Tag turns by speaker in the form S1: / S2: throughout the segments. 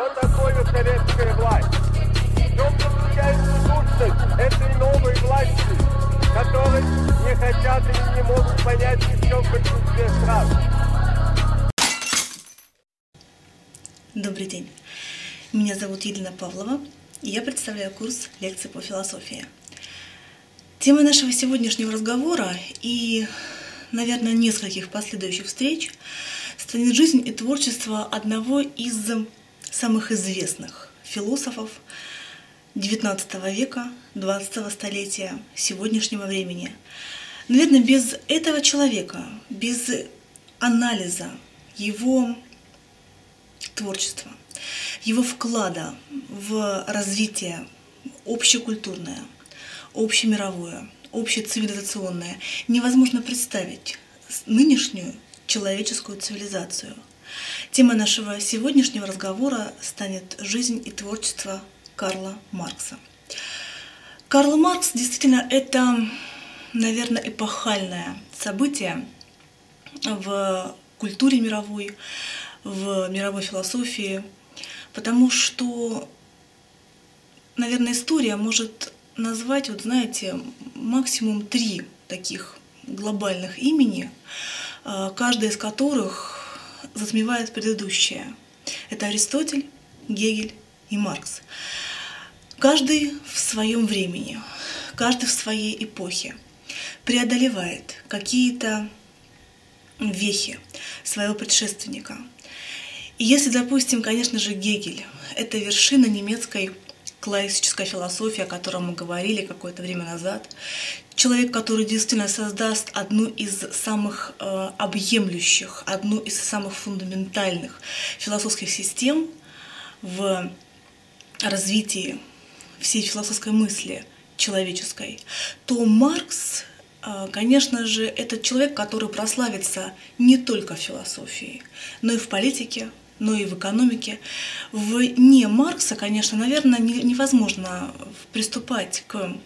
S1: Что такое советская власть? В чем заключается сущность этой новой власти, которой не хотят или не могут понять еще в большинстве стран?
S2: Добрый день. Меня зовут Елена Павлова, и я представляю курс лекций по философии. Тема нашего сегодняшнего разговора и, наверное, нескольких последующих встреч станет жизнь и творчество одного из самых известных философов XIX века, XX столетия, сегодняшнего времени. Наверное, без этого человека, без анализа его творчества, его вклада в развитие общекультурное, общемировое, общецивилизационное, невозможно представить нынешнюю человеческую цивилизацию. Тема нашего сегодняшнего разговора станет «Жизнь и творчество Карла Маркса». Карл Маркс действительно это, наверное, эпохальное событие в культуре мировой, в мировой философии, потому что, наверное, история может назвать, вот знаете, максимум три таких глобальных имени, а, каждая из которых затмевает предыдущее. Это Аристотель, Гегель и Маркс. Каждый в своем времени, каждый в своей эпохе преодолевает какие-то вехи своего предшественника. И если, допустим, конечно же, Гегель — это вершина немецкой классической философии, о которой мы говорили какое-то время назад, человек, который действительно создаст одну из самых э, объемлющих, одну из самых фундаментальных философских систем в развитии всей философской мысли человеческой, то Маркс, э, конечно же, это человек, который прославится не только в философии, но и в политике, но и в экономике. Вне Маркса, конечно, наверное, невозможно приступать к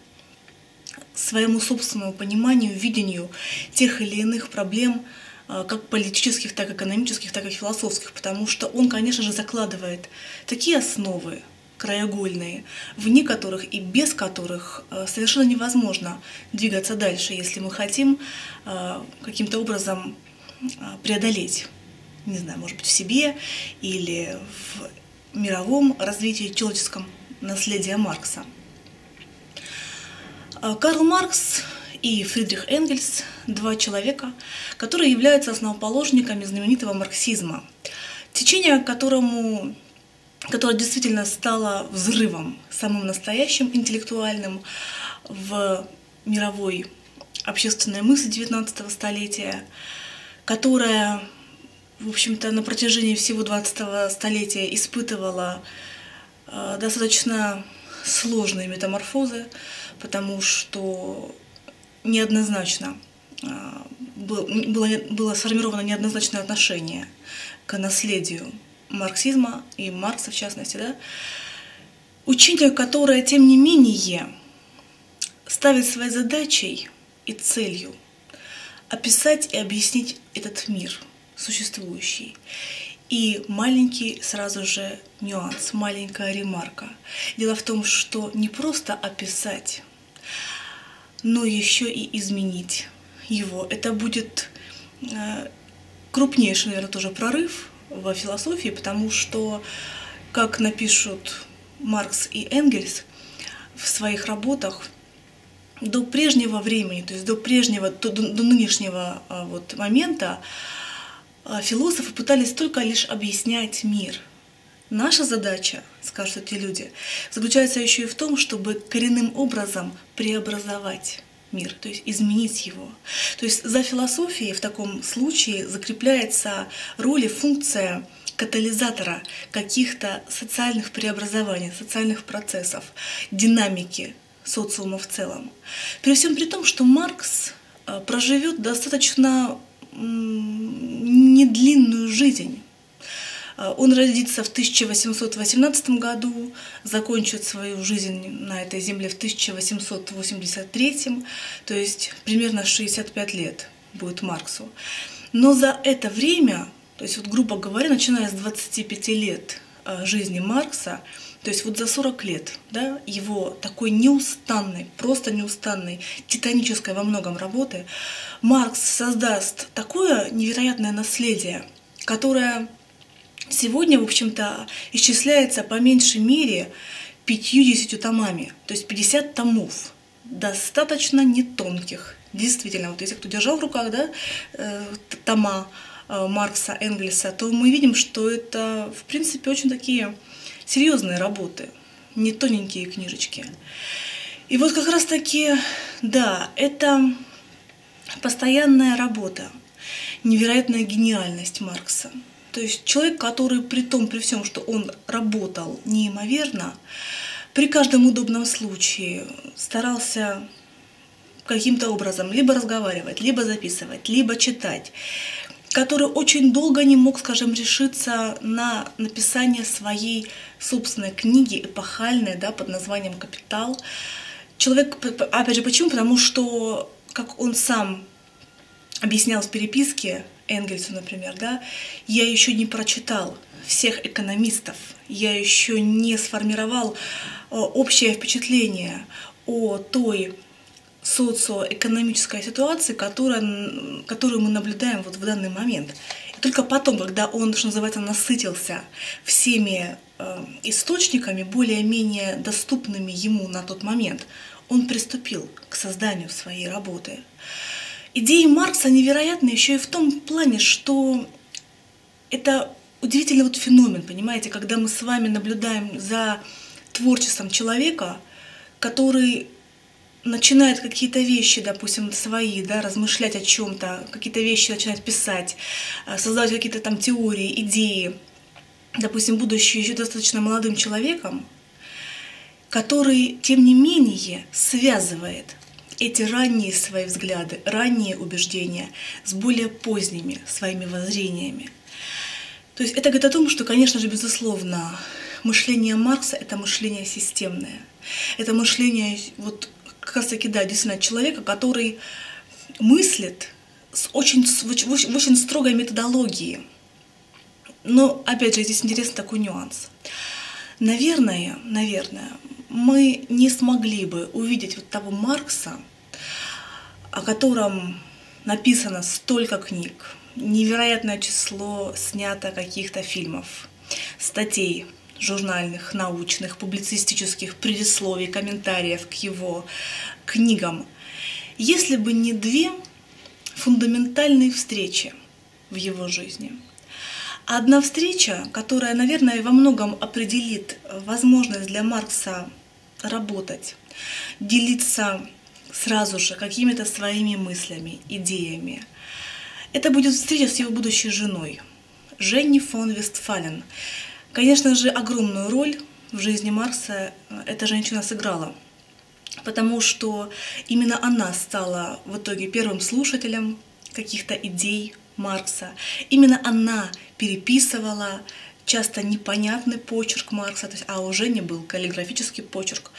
S2: своему собственному пониманию, видению тех или иных проблем, а, как политических, так и экономических, так и философских, потому что он, конечно же, закладывает такие основы краеугольные, вне которых и без которых а, совершенно невозможно двигаться дальше, если мы хотим а, каким-то образом преодолеть, не знаю, может быть, в себе или в мировом развитии человеческом наследия Маркса. А, Карл Маркс и Фридрих Энгельс – два человека, которые являются основоположниками знаменитого марксизма, течение которому которое действительно стало взрывом, самым настоящим интеллектуальным в мировой общественной мысли XIX столетия, которая, в общем-то, на протяжении всего XX столетия испытывала э, достаточно сложные метаморфозы, потому что неоднозначно а, было, было сформировано неоднозначное отношение к наследию марксизма и Маркса в частности, да, учение, которое, тем не менее, ставит своей задачей и целью описать и объяснить этот мир существующий. И маленький сразу же нюанс, маленькая ремарка. Дело в том, что не просто описать, но еще и изменить его. Это будет э, крупнейший, наверное, тоже прорыв в философии, потому что, как напишут Маркс и Энгельс в своих работах, до прежнего времени, то есть до прежнего, до, до нынешнего а, вот момента философы пытались только лишь объяснять мир. Наша задача, скажут эти люди, заключается еще и в том, чтобы коренным образом преобразовать мир, то есть изменить его. То есть за философией в таком случае закрепляется роль и функция катализатора каких-то социальных преобразований, социальных процессов, динамики социума в целом. При всем при том, что Маркс а, проживет достаточно недлинную жизнь. А, он родится в 1818 году, закончит свою жизнь на этой земле в 1883, то есть примерно 65 лет будет Марксу. Но за это время, то есть вот грубо говоря, начиная с 25 лет э, жизни Маркса, то есть вот за 40 лет да, его такой неустанной, просто неустанной, титанической во многом работы, Маркс создаст такое невероятное наследие, которое сегодня, в общем-то, исчисляется по меньшей мере 50 томами, то есть 50 томов, достаточно не тонких. Действительно, вот если кто держал в руках да, э, тома э, Маркса, Энгельса, то мы видим, что это, в принципе, очень такие серьезные работы, не тоненькие книжечки. И вот как раз таки, да, это постоянная работа, невероятная гениальность Маркса. То есть человек, который при том, при всем, что он работал неимоверно, при каждом удобном случае старался каким-то образом либо разговаривать, либо записывать, либо читать, который очень долго не мог, скажем, решиться на написание своей собственной книги эпохальной, да, под названием «Капитал». Человек, опять же, почему? Потому что, как он сам объяснял в переписке Энгельсу, например, да, я еще не прочитал всех экономистов, я еще не сформировал э, общее впечатление о той социоэкономической ситуации, которая, которую мы наблюдаем вот в данный момент. И только потом, когда он, что называется, насытился всеми э, источниками, более-менее доступными ему на тот момент, он приступил к созданию своей работы. Идеи Маркса невероятны еще и в том плане, что это удивительный вот феномен, понимаете, когда мы с вами наблюдаем за творчеством человека, который начинает какие-то вещи, допустим, свои, да, размышлять о чем-то, какие-то вещи начинает писать, э, создавать какие-то там теории, идеи, допустим, будучи еще достаточно молодым человеком, который, тем не менее, связывает эти ранние свои взгляды, ранние убеждения с более поздними своими воззрениями. То есть это говорит о том, что, конечно же, безусловно, мышление Маркса — это мышление системное. Это мышление вот как раз таки, да, действительно, человека, который мыслит с очень, в очень строгой методологии. Но, опять же, здесь интересный такой нюанс. Наверное, наверное, мы не смогли бы увидеть вот того Маркса, о котором написано столько книг, невероятное число снято каких-то фильмов, статей, журнальных, научных, публицистических предисловий, комментариев к его книгам, если бы не две фундаментальные встречи в его жизни. Одна встреча, которая, наверное, во многом определит возможность для Маркса работать, делиться сразу же какими-то своими мыслями, идеями. Это будет встреча с его будущей женой, Женни фон Вестфален, Конечно же, огромную роль в жизни Марса э, эта женщина сыграла, потому что именно она стала в итоге первым слушателем каких-то идей Маркса. Именно она переписывала часто непонятный почерк Маркса, то есть, а уже не был каллиграфический почерк.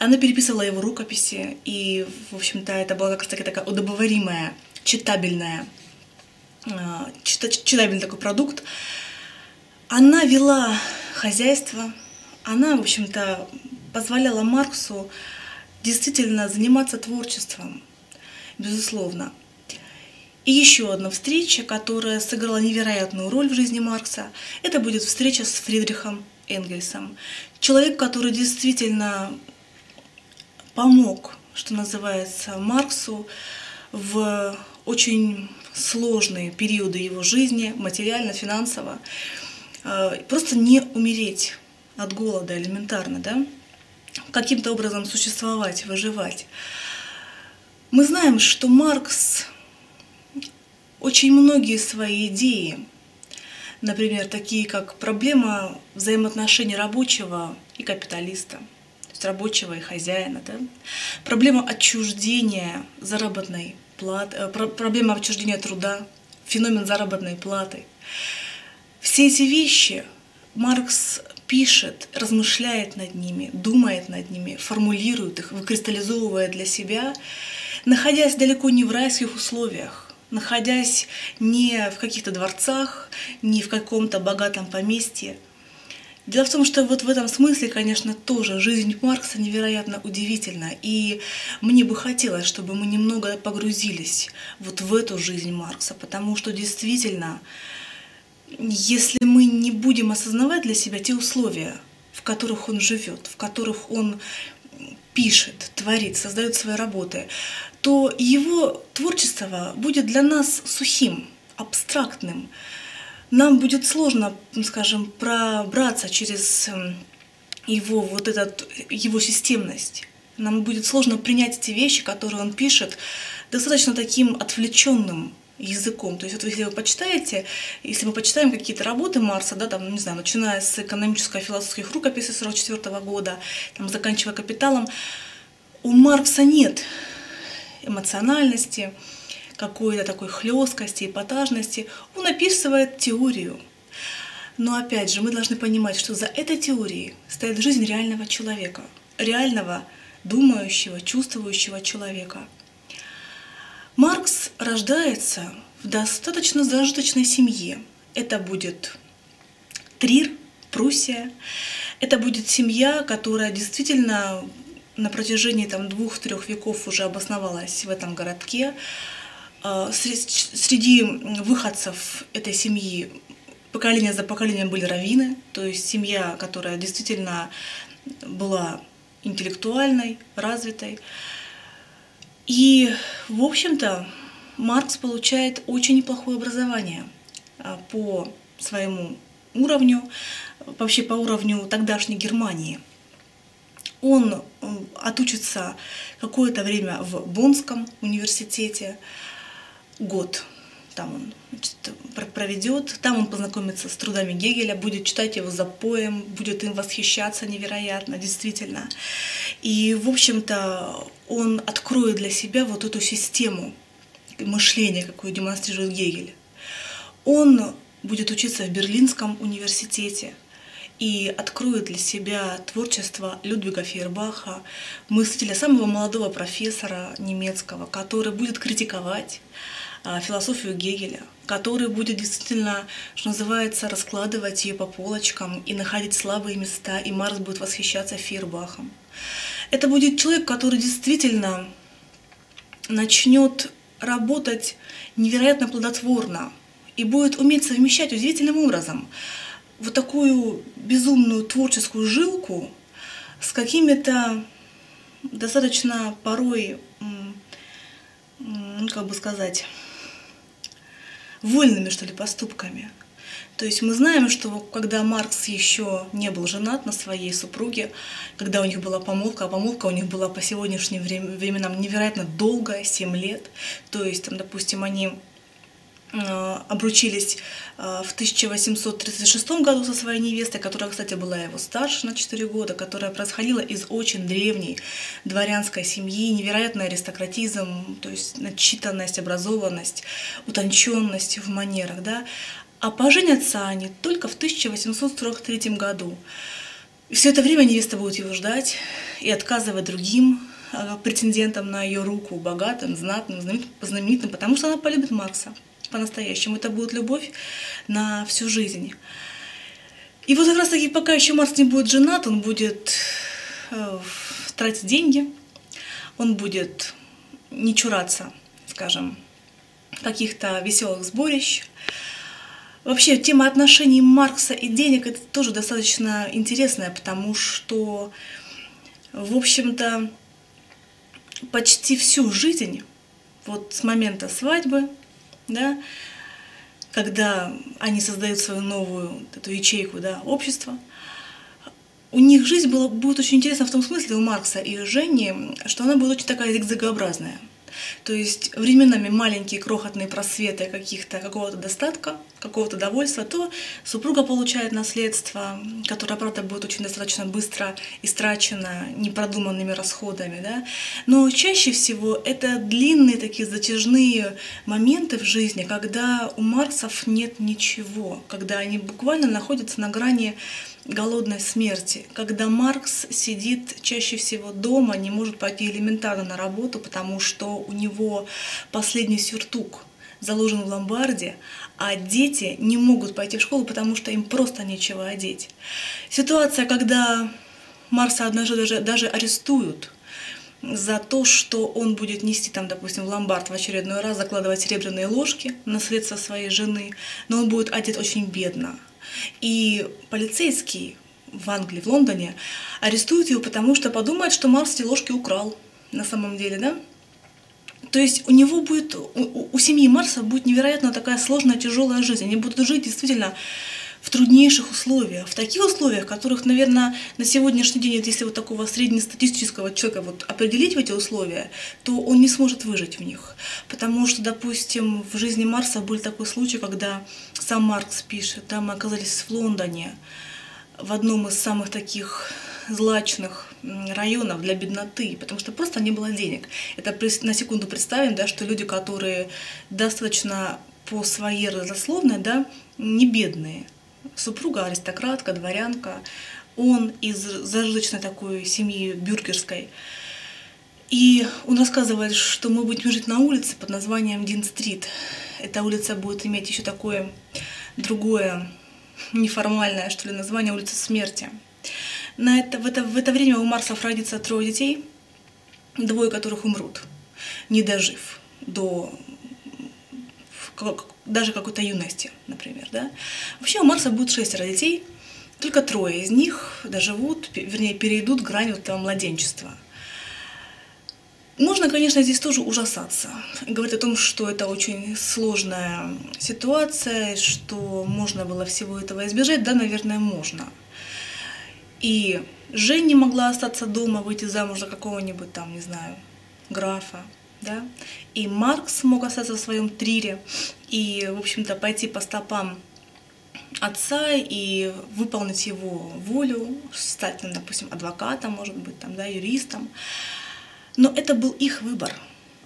S2: Она переписывала его рукописи, и, в общем-то, это была как раз таки такая удобоваримая, читабельная, э, читабельный такой продукт, она вела хозяйство, она, в общем-то, позволяла Марксу действительно заниматься творчеством, безусловно. И еще одна встреча, которая сыграла невероятную роль в жизни Маркса, это будет встреча с Фридрихом Энгельсом. Человек, который действительно помог, что называется, Марксу в очень сложные периоды его жизни, материально, финансово. А, просто не умереть от голода элементарно, да, каким-то образом существовать, выживать. Мы знаем, что Маркс очень многие свои идеи, например, такие как проблема взаимоотношений рабочего и капиталиста, то есть рабочего и хозяина, да? проблема отчуждения заработной платы, э, проблема отчуждения труда, феномен заработной платы – все эти вещи Маркс пишет, размышляет над ними, думает над ними, формулирует их, выкристаллизовывая для себя, находясь далеко не в райских условиях, находясь не в каких-то дворцах, не в каком-то богатом поместье. Дело в том, что вот в этом смысле, конечно, тоже жизнь Маркса невероятно удивительна. И мне бы хотелось, чтобы мы немного погрузились вот в эту жизнь Маркса, потому что действительно, если мы не будем осознавать для себя те условия, в которых он живет, в которых он пишет, творит, создает свои работы, то его творчество будет для нас сухим, абстрактным. Нам будет сложно, скажем, пробраться через эм, его вот этот, его системность. Нам будет сложно принять эти вещи, которые он пишет, достаточно таким отвлеченным языком. То есть вот если вы почитаете, если мы почитаем какие-то работы Марса, да, там, не знаю, начиная с экономической философских рукописей 44 года, там, заканчивая капиталом, у Маркса нет эмоциональности, какой-то такой хлесткости, эпатажности. Он описывает теорию. Но опять же, мы должны понимать, что за этой теорией стоит жизнь реального человека, реального думающего, чувствующего человека – Маркс рождается в достаточно зажиточной семье. Это будет Трир, Пруссия. Это будет семья, которая действительно на протяжении там, двух-трех веков уже обосновалась в этом городке. А, среди выходцев этой семьи поколение за поколением были раввины, то есть семья, которая действительно была интеллектуальной, развитой. И, в общем-то, Маркс получает очень неплохое образование а, по своему уровню, вообще по уровню тогдашней Германии. Он отучится какое-то время в Боннском университете, год там он значит, проведет, там он познакомится с трудами Гегеля, будет читать его за поем, будет им восхищаться невероятно, действительно. И, в общем-то, он откроет для себя вот эту систему мышления, какую демонстрирует Гегель. Он будет учиться в Берлинском университете и откроет для себя творчество Людвига Фейербаха, мыслителя, самого молодого профессора немецкого, который будет критиковать философию Гегеля, который будет действительно, что называется, раскладывать ее по полочкам и находить слабые места, и Марс будет восхищаться Фейербахом. Это будет человек, который действительно начнет работать невероятно плодотворно и будет уметь совмещать удивительным образом вот такую безумную творческую жилку с какими-то достаточно порой, ну, как бы сказать, вольными, что ли, поступками. То есть мы знаем, что когда Маркс еще не был женат на своей супруге, когда у них была помолвка, а помолвка у них была по сегодняшним временам невероятно долгая, 7 лет, то есть, там, допустим, они обручились э, в 1836 году со своей невестой, которая, кстати, была его старше на 4 года, которая происходила из очень древней дворянской семьи, невероятный аристократизм, то есть начитанность, образованность, утонченность в манерах. Да? А поженятся они только в 1843 году. И все это время невеста будет его ждать и отказывать другим э, претендентам на ее руку, богатым, знатным, знаменитым, потому что она полюбит Маркса по-настоящему. Это будет любовь на всю жизнь. И вот как раз таки, пока еще Марс не будет женат, он будет э, тратить деньги, он будет не чураться, скажем, каких-то веселых сборищ. Вообще, тема отношений Маркса и денег это тоже достаточно интересная, потому что, в общем-то, почти всю жизнь, вот с момента свадьбы да, когда они создают свою новую эту ячейку да, общества, у них жизнь была, будет очень интересна в том смысле у Маркса и Жени, что она будет очень такая зигзагообразная. То есть временами маленькие крохотные просветы каких-то, какого-то достатка, какого-то довольства, то супруга получает наследство, которое, правда, будет очень достаточно быстро истрачено непродуманными расходами. Да? Но чаще всего это длинные такие затяжные моменты в жизни, когда у Марсов нет ничего, когда они буквально находятся на грани голодной смерти, когда Маркс сидит чаще всего дома, не может пойти элементарно на работу, потому что у него последний сюртук заложен в ломбарде, а дети не могут пойти в школу, потому что им просто нечего одеть. Ситуация, когда Марса однажды даже, даже арестуют за то, что он будет нести там, допустим, в ломбард в очередной раз, закладывать серебряные ложки на средства своей жены, но он будет одет очень бедно. И полицейский в Англии, в Лондоне, арестуют его, потому что подумает, что Марс эти ложки украл на самом деле, да? То есть у него будет, у, у семьи Марса будет невероятно такая сложная, тяжелая жизнь. Они будут жить действительно в труднейших условиях, в таких условиях, которых, наверное, на сегодняшний день, если вот такого среднестатистического человека вот определить в эти условия, то он не сможет выжить в них. Потому что, допустим, в жизни Марса был такой случай, когда сам Маркс пишет, да, мы оказались в Лондоне, в одном из самых таких злачных районов для бедноты, потому что просто не было денег. Это на секунду представим, да, что люди, которые достаточно по своей родословной, да, не бедные. Супруга аристократка, дворянка, он из зажиточной такой семьи бюргерской. И он рассказывает, что мы будем жить на улице под названием Дин-стрит. Эта улица будет иметь еще такое другое неформальное, что ли, название улицы смерти. На это, в, это, в это время у Марсов родится трое детей, двое которых умрут, не дожив до даже какой-то юности, например. Да? Вообще у Марса будет шестеро детей, только трое из них доживут, вернее, перейдут грань этого младенчества – Нужно, конечно, здесь тоже ужасаться. Говорить о том, что это очень сложная ситуация, что можно было всего этого избежать, да, наверное, можно. И Женя могла остаться дома, выйти замуж за какого-нибудь там, не знаю, графа, да. И Маркс мог остаться в своем трире и, в общем-то, пойти по стопам отца и выполнить его волю, стать, допустим, адвокатом, может быть, там, да, юристом. Но это был их выбор.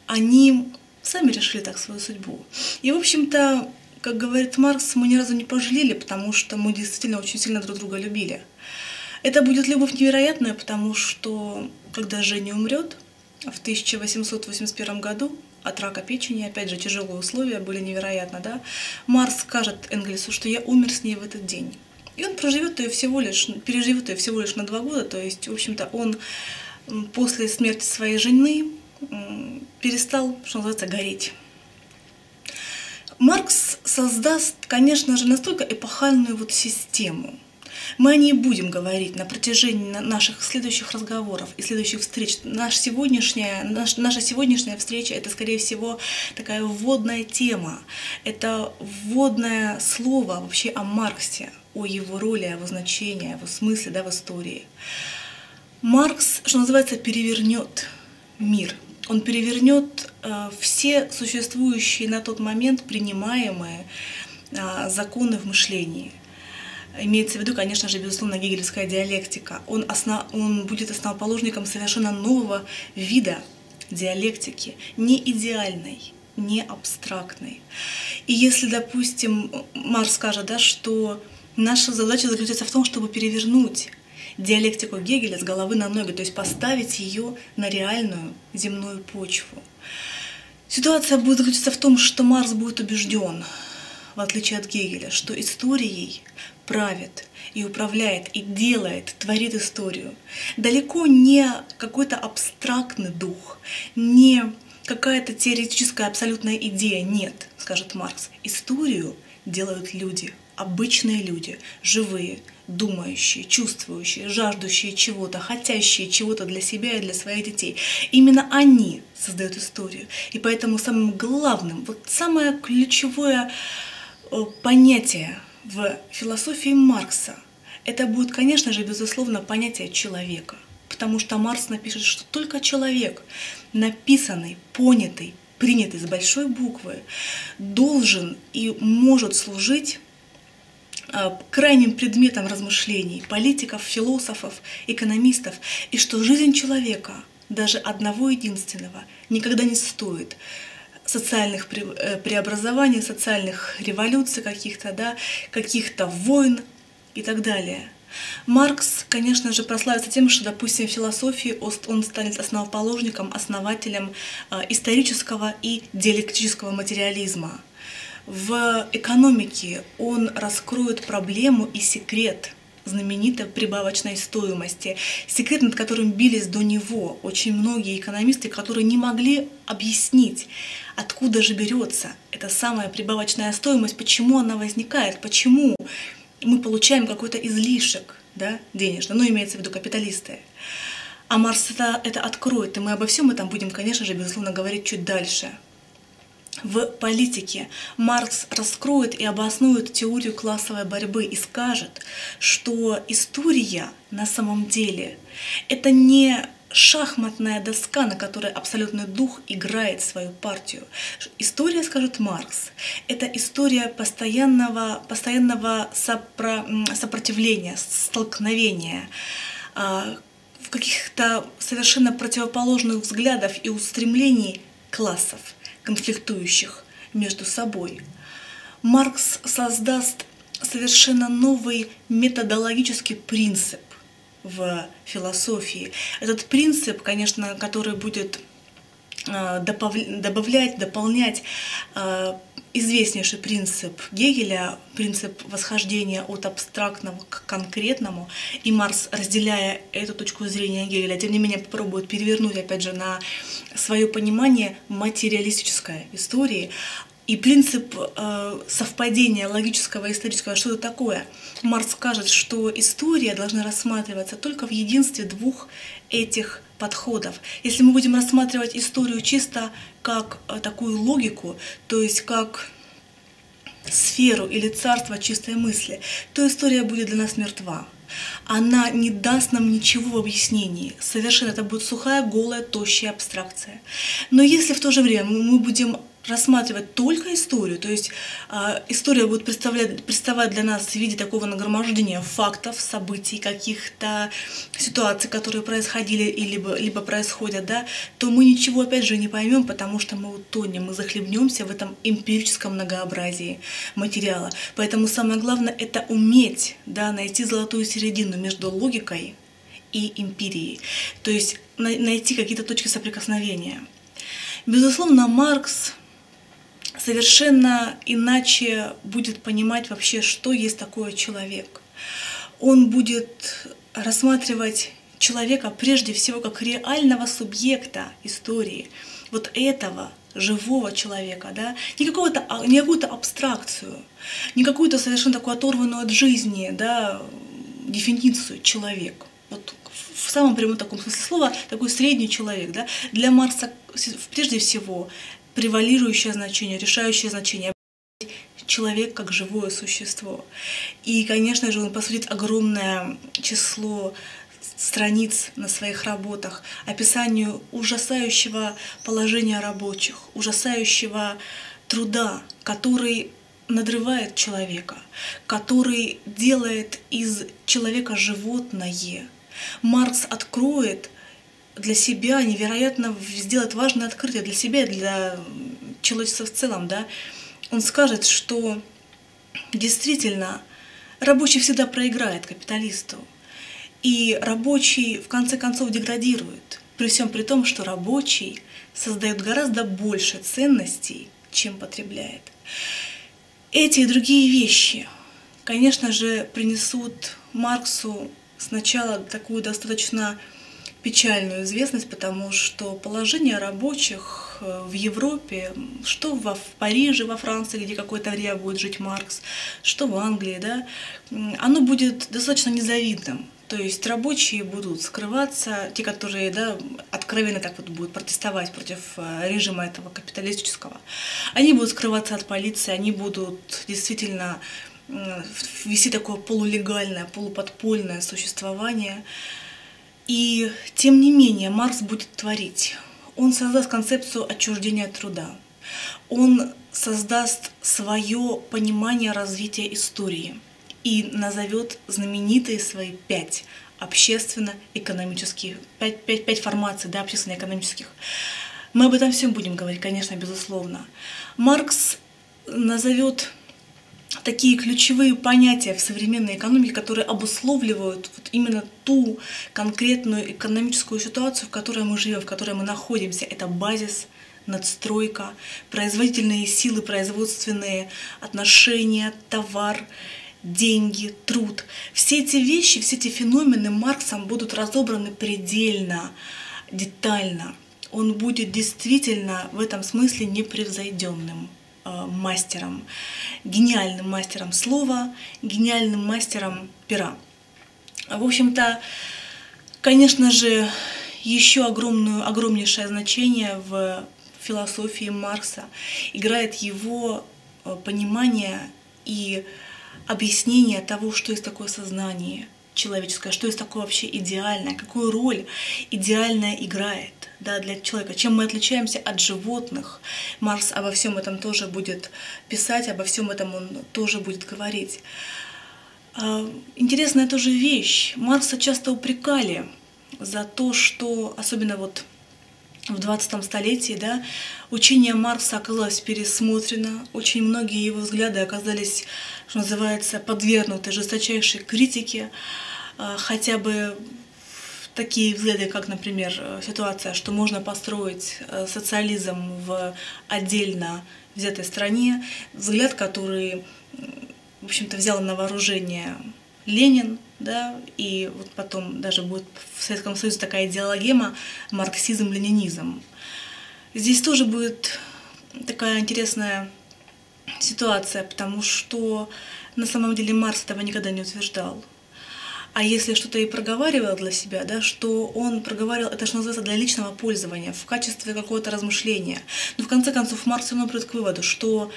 S2: Они сами решили так свою судьбу. И, в общем-то, как говорит Маркс, мы ни разу не пожалели, потому что мы действительно очень сильно друг друга любили. Это будет любовь невероятная, потому что когда Женя умрет в 1881 году от рака печени, опять же, тяжелые условия были невероятно, да, Марс скажет Энгельсу, что я умер с ней в этот день. И он проживет ее всего лишь, переживет ее всего лишь на два года, то есть, в общем-то, он после смерти своей жены перестал, что называется, гореть. Маркс создаст, конечно же, настолько эпохальную вот систему. Мы о ней будем говорить на протяжении наших следующих разговоров и следующих встреч. Наш сегодняшняя, наш, наша сегодняшняя встреча – это, скорее всего, такая вводная тема. Это вводное слово вообще о Марксе, о его роли, о его значении, о его смысле да, в истории. Маркс, что называется, перевернет мир. Он перевернет э, все существующие на тот момент принимаемые э, законы в мышлении. Имеется в виду, конечно же, безусловно, гегельская диалектика. Он, основ, он будет основоположником совершенно нового вида диалектики, не идеальной, не абстрактной. И если, допустим, Марс скажет, да, что наша задача заключается в том, чтобы перевернуть диалектику Гегеля с головы на ноги, то есть поставить ее на реальную земную почву. Ситуация будет заключаться в том, что Марс будет убежден, в отличие от Гегеля, что историей правит и управляет, и делает, творит историю. Далеко не какой-то абстрактный дух, не какая-то теоретическая абсолютная идея. Нет, скажет Маркс. Историю делают люди, обычные люди, живые, думающие, чувствующие, жаждущие чего-то, хотящие чего-то для себя и для своих детей. Именно они создают историю. И поэтому самым главным, вот самое ключевое э, понятие в философии Маркса, это будет, конечно же, безусловно, понятие человека. Потому что Маркс напишет, что только человек, написанный, понятый, принятый с большой буквы, должен и может служить а, крайним предметом размышлений политиков, философов, экономистов, и что жизнь человека, даже одного единственного, никогда не стоит социальных э, преобразований, социальных революций каких-то, да, каких-то войн и так далее. Маркс, конечно же, прославится тем, что, допустим, в философии он станет основоположником, основателем э, исторического и диалектического материализма. В экономике он раскроет проблему и секрет знаменитой прибавочной стоимости. Секрет, над которым бились до него очень многие экономисты, которые не могли объяснить, откуда же берется эта самая прибавочная стоимость, почему она возникает, почему мы получаем какой-то излишек да, денежный, ну, имеется в виду капиталисты. А Марс это, это откроет, и мы обо всем этом будем, конечно же, безусловно, говорить чуть дальше. В политике Маркс раскроет и обоснует теорию классовой борьбы и скажет, что история на самом деле это не шахматная доска, на которой абсолютный дух играет свою партию. История, скажет Маркс, это история постоянного, постоянного сопро, сопротивления, столкновения, а, в каких-то совершенно противоположных взглядов и устремлений классов, конфликтующих между собой. Маркс создаст совершенно новый методологический принцип в философии. Этот принцип, конечно, который будет э, добавлять, дополнять э, известнейший принцип Гегеля, принцип восхождения от абстрактного к конкретному, и Марс, разделяя эту точку зрения Гегеля, тем не менее попробует перевернуть, опять же, на свое понимание материалистической истории, и принцип э, совпадения логического и исторического, что это такое? Марс скажет, что история должна рассматриваться только в единстве двух этих подходов. Если мы будем рассматривать историю чисто как э, такую логику, то есть как сферу или царство чистой мысли, то история будет для нас мертва. Она не даст нам ничего в объяснении. Совершенно это будет сухая, голая, тощая абстракция. Но если в то же время мы будем рассматривать только историю, то есть э, история будет представлять, представать для нас в виде такого нагромождения фактов, событий, каких-то ситуаций, которые происходили и либо, либо происходят, да, то мы ничего опять же не поймем, потому что мы утонем, мы захлебнемся в этом эмпирическом многообразии материала. Поэтому самое главное это уметь да, найти золотую середину между логикой и империей, то есть найти какие-то точки соприкосновения. Безусловно, Маркс совершенно иначе будет понимать вообще, что есть такое человек. Он будет рассматривать человека прежде всего как реального субъекта истории, вот этого живого человека, да, не, какого-то, а, не какую-то абстракцию, не какую-то совершенно такую оторванную от жизни, да, дефиницию человек. Вот в самом прямом таком смысле слова такой средний человек, да. Для Марса прежде всего превалирующее значение, решающее значение человек как живое существо. И, конечно же, он посвятит огромное число страниц на своих работах описанию ужасающего положения рабочих, ужасающего труда, который надрывает человека, который делает из человека животное. Маркс откроет для себя невероятно сделать важное открытие для себя и для человечества в целом, да, он скажет, что действительно рабочий всегда проиграет капиталисту. И рабочий в конце концов деградирует, при всем при том, что рабочий создает гораздо больше ценностей, чем потребляет. Эти и другие вещи, конечно же, принесут Марксу сначала такую достаточно печальную известность, потому что положение рабочих э, в Европе, что в Париже, во Франции, где какое-то время будет жить Маркс, что в Англии, да, оно будет достаточно незавидным. То есть рабочие будут скрываться, те, которые да, откровенно так вот будут протестовать против э, режима этого капиталистического, они будут скрываться от полиции, они будут действительно вести такое полулегальное, полуподпольное существование. И тем не менее Маркс будет творить. Он создаст концепцию отчуждения труда. Он создаст свое понимание развития истории и назовет знаменитые свои пять общественно-экономических, пять, пять, пять формаций да, общественно-экономических. Мы об этом всем будем говорить, конечно, безусловно. Маркс назовет такие ключевые понятия в современной экономике, которые обусловливают вот именно ту конкретную экономическую ситуацию, в которой мы живем, в которой мы находимся. Это базис, надстройка, производительные силы, производственные отношения, товар, деньги, труд. Все эти вещи, все эти феномены Марксом будут разобраны предельно, детально. Он будет действительно в этом смысле непревзойденным мастером, гениальным мастером слова, гениальным мастером пера. В общем-то, конечно же, еще огромную, огромнейшее значение в философии Маркса играет его э, понимание и объяснение того, что есть такое сознание человеческое, что есть такое вообще идеальное, какую роль идеальное играет да, для человека, чем мы отличаемся от животных. Марс обо всем этом тоже будет писать, обо всем этом он тоже будет говорить. А, интересная тоже вещь. Марса часто упрекали за то, что, особенно вот в 20 столетии, да, учение Маркса оказалось пересмотрено, очень многие его взгляды оказались, что называется, подвергнуты жесточайшей критике, а, хотя бы такие взгляды, как, например, ситуация, что можно построить э, социализм в отдельно взятой стране, взгляд, который, в общем-то, взял на вооружение Ленин, да, и вот потом даже будет в Советском Союзе такая идеологема марксизм-ленинизм. Здесь тоже будет такая интересная ситуация, потому что на самом деле Марс этого никогда не утверждал. А если что-то и проговаривал для себя, да, что он проговаривал, это что называется для личного пользования, в качестве какого-то размышления. Но в конце концов Маркс все равно придет к выводу, что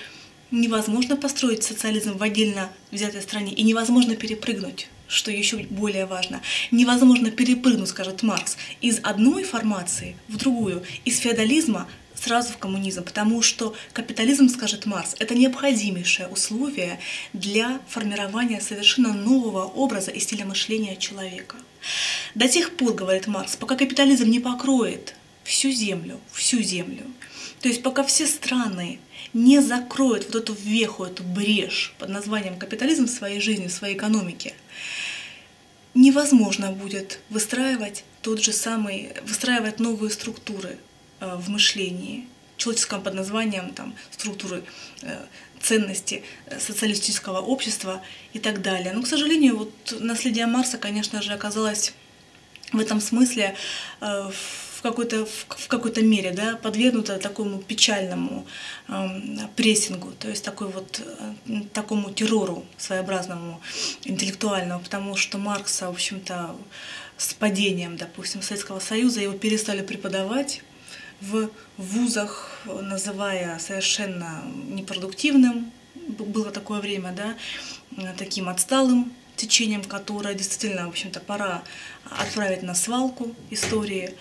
S2: невозможно построить социализм в отдельно взятой стране и невозможно перепрыгнуть что еще более важно, невозможно перепрыгнуть, скажет Маркс, из одной формации в другую, из феодализма сразу в коммунизм, потому что капитализм, скажет Маркс, это необходимейшее условие для формирования совершенно нового образа и стиля мышления человека. До тех пор, говорит Маркс, пока капитализм не покроет всю землю, всю землю, то есть пока все страны не закроют вот эту веху, эту брешь под названием капитализм в своей жизни, в своей экономике, невозможно будет выстраивать тот же самый, выстраивать новые структуры э, в мышлении, человеческом под названием там, структуры э, ценности э, социалистического общества и так далее. Но, к сожалению, вот наследие Марса, конечно же, оказалось в этом смысле в какой-то в какой-то мере да, подвергнута такому печальному э, прессингу, то есть такой вот э, такому террору своеобразному интеллектуальному, потому что Маркса, в общем-то, с падением, допустим, Советского Союза его перестали преподавать в вузах, называя совершенно непродуктивным, было такое время, да, таким отсталым течением, которое действительно, в общем-то, пора отправить на свалку истории.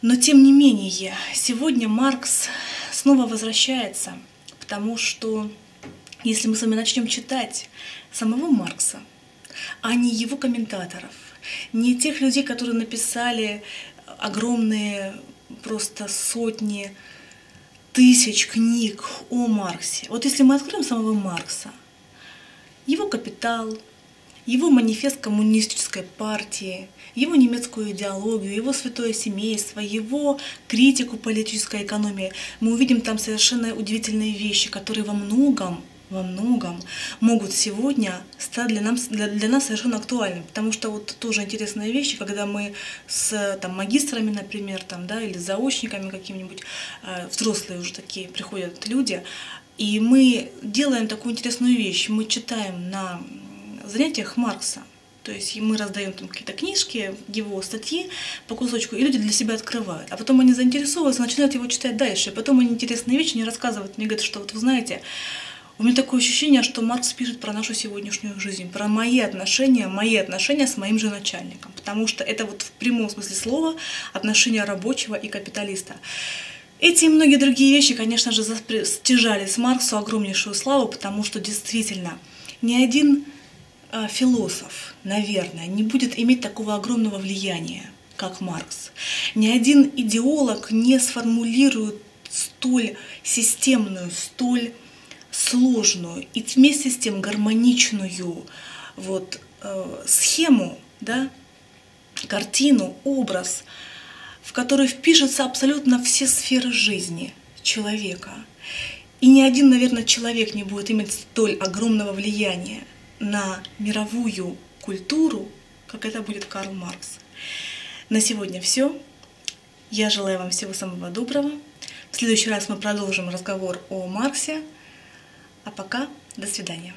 S2: Но тем не менее, сегодня Маркс снова возвращается, потому что если мы с вами начнем читать самого Маркса, а не его комментаторов, не тех людей, которые написали огромные просто сотни тысяч книг о Марксе. Вот если мы откроем самого Маркса, его «Капитал», его манифест коммунистической партии, его немецкую идеологию, его святое семейство, его критику политической экономии, мы увидим там совершенно удивительные вещи, которые во многом во многом могут сегодня стать для нас, для, для нас совершенно актуальными. Потому что вот тоже интересные вещи, когда мы с там, магистрами, например, там, да, или заочниками какими-нибудь, э, взрослые уже такие приходят люди, и мы делаем такую интересную вещь. Мы читаем на занятиях Маркса. То есть мы раздаем там какие-то книжки, его статьи по кусочку, и люди для себя открывают. А потом они заинтересовываются, начинают его читать дальше. И потом они интересные вещи не рассказывают. Мне говорят, что вот вы знаете, у меня такое ощущение, что Маркс пишет про нашу сегодняшнюю жизнь, про мои отношения, мои отношения с моим же начальником. Потому что это вот в прямом смысле слова отношения рабочего и капиталиста. Эти и многие другие вещи, конечно же, стяжали с Марксу огромнейшую славу, потому что действительно ни один философ, наверное, не будет иметь такого огромного влияния, как Маркс. Ни один идеолог не сформулирует столь системную, столь сложную и вместе с тем гармоничную вот э, схему, да, картину, образ, в который впишутся абсолютно все сферы жизни человека. И ни один, наверное, человек не будет иметь столь огромного влияния на мировую культуру, как это будет Карл Маркс. На сегодня все. Я желаю вам всего самого доброго. В следующий раз мы продолжим разговор о Марксе. А пока до свидания.